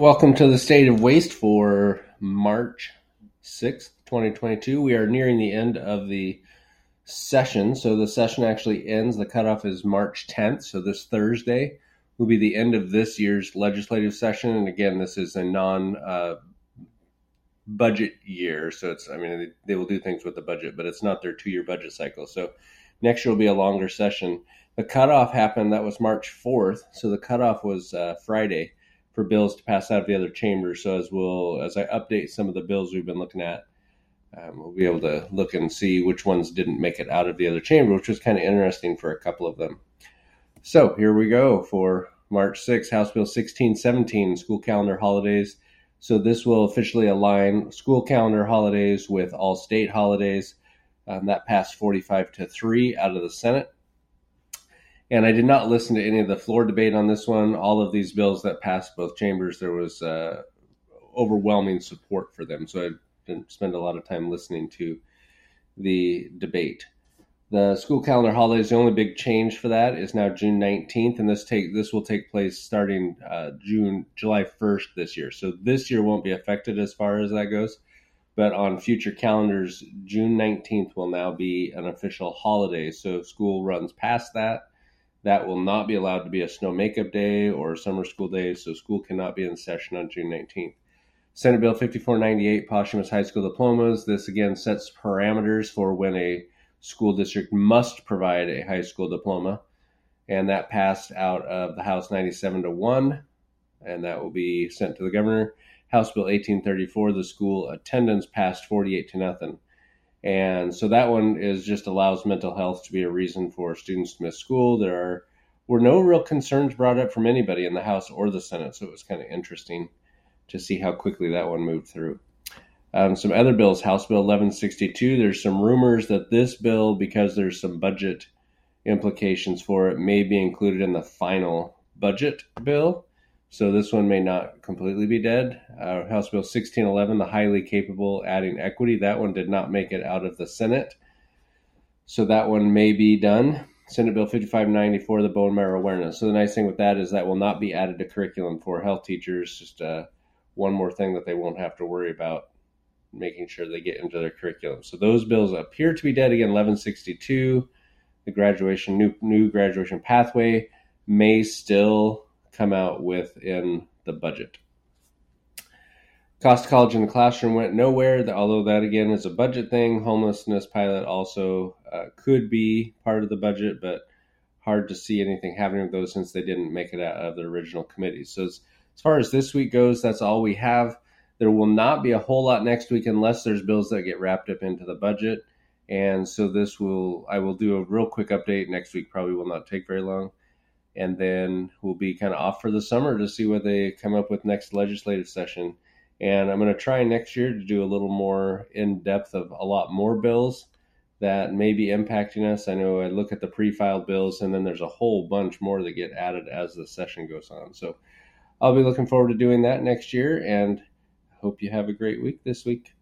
Welcome to the State of Waste for March 6th, 2022. We are nearing the end of the session. So the session actually ends. The cutoff is March 10th. So this Thursday will be the end of this year's legislative session. And again, this is a non uh, budget year. So it's, I mean, they will do things with the budget, but it's not their two year budget cycle. So next year will be a longer session. The cutoff happened, that was March 4th. So the cutoff was uh, Friday for bills to pass out of the other chamber. So as we'll as I update some of the bills we've been looking at, um, we'll be able to look and see which ones didn't make it out of the other chamber, which was kind of interesting for a couple of them. So here we go for March 6, House Bill 1617, school calendar holidays. So this will officially align school calendar holidays with all state holidays. Um, that passed 45 to 3 out of the Senate. And I did not listen to any of the floor debate on this one. All of these bills that passed both chambers, there was uh, overwhelming support for them. So I didn't spend a lot of time listening to the debate. The school calendar holidays, the only big change for that is now June 19th, and this take this will take place starting uh, June July 1st this year. So this year won't be affected as far as that goes, but on future calendars, June 19th will now be an official holiday. So if school runs past that, that will not be allowed to be a snow makeup day or summer school day, so school cannot be in session on June 19th. Senate Bill 5498, posthumous high school diplomas. This again sets parameters for when a school district must provide a high school diploma. And that passed out of the House 97 to 1, and that will be sent to the governor. House Bill 1834, the school attendance passed 48 to nothing. And so that one is just allows mental health to be a reason for students to miss school. There are were no real concerns brought up from anybody in the House or the Senate, so it was kind of interesting to see how quickly that one moved through. Um, some other bills, House Bill 1162. There's some rumors that this bill, because there's some budget implications for it, may be included in the final budget bill. So this one may not completely be dead. Uh, House Bill 1611, the highly capable adding equity, that one did not make it out of the Senate. So that one may be done. Senate Bill 5594, the bone marrow awareness. So the nice thing with that is that will not be added to curriculum for health teachers. Just uh, one more thing that they won't have to worry about making sure they get into their curriculum. So those bills appear to be dead again. 1162, the graduation new new graduation pathway may still come out with in the budget. Cost college in the classroom went nowhere, although that again is a budget thing. Homelessness pilot also uh, could be part of the budget, but hard to see anything happening with those since they didn't make it out of the original committee. So, as, as far as this week goes, that's all we have. There will not be a whole lot next week unless there's bills that get wrapped up into the budget. And so, this will, I will do a real quick update next week, probably will not take very long and then we'll be kind of off for the summer to see what they come up with next legislative session. And I'm going to try next year to do a little more in depth of a lot more bills that may be impacting us. I know I look at the pre filed bills, and then there's a whole bunch more that get added as the session goes on. So I'll be looking forward to doing that next year, and hope you have a great week this week.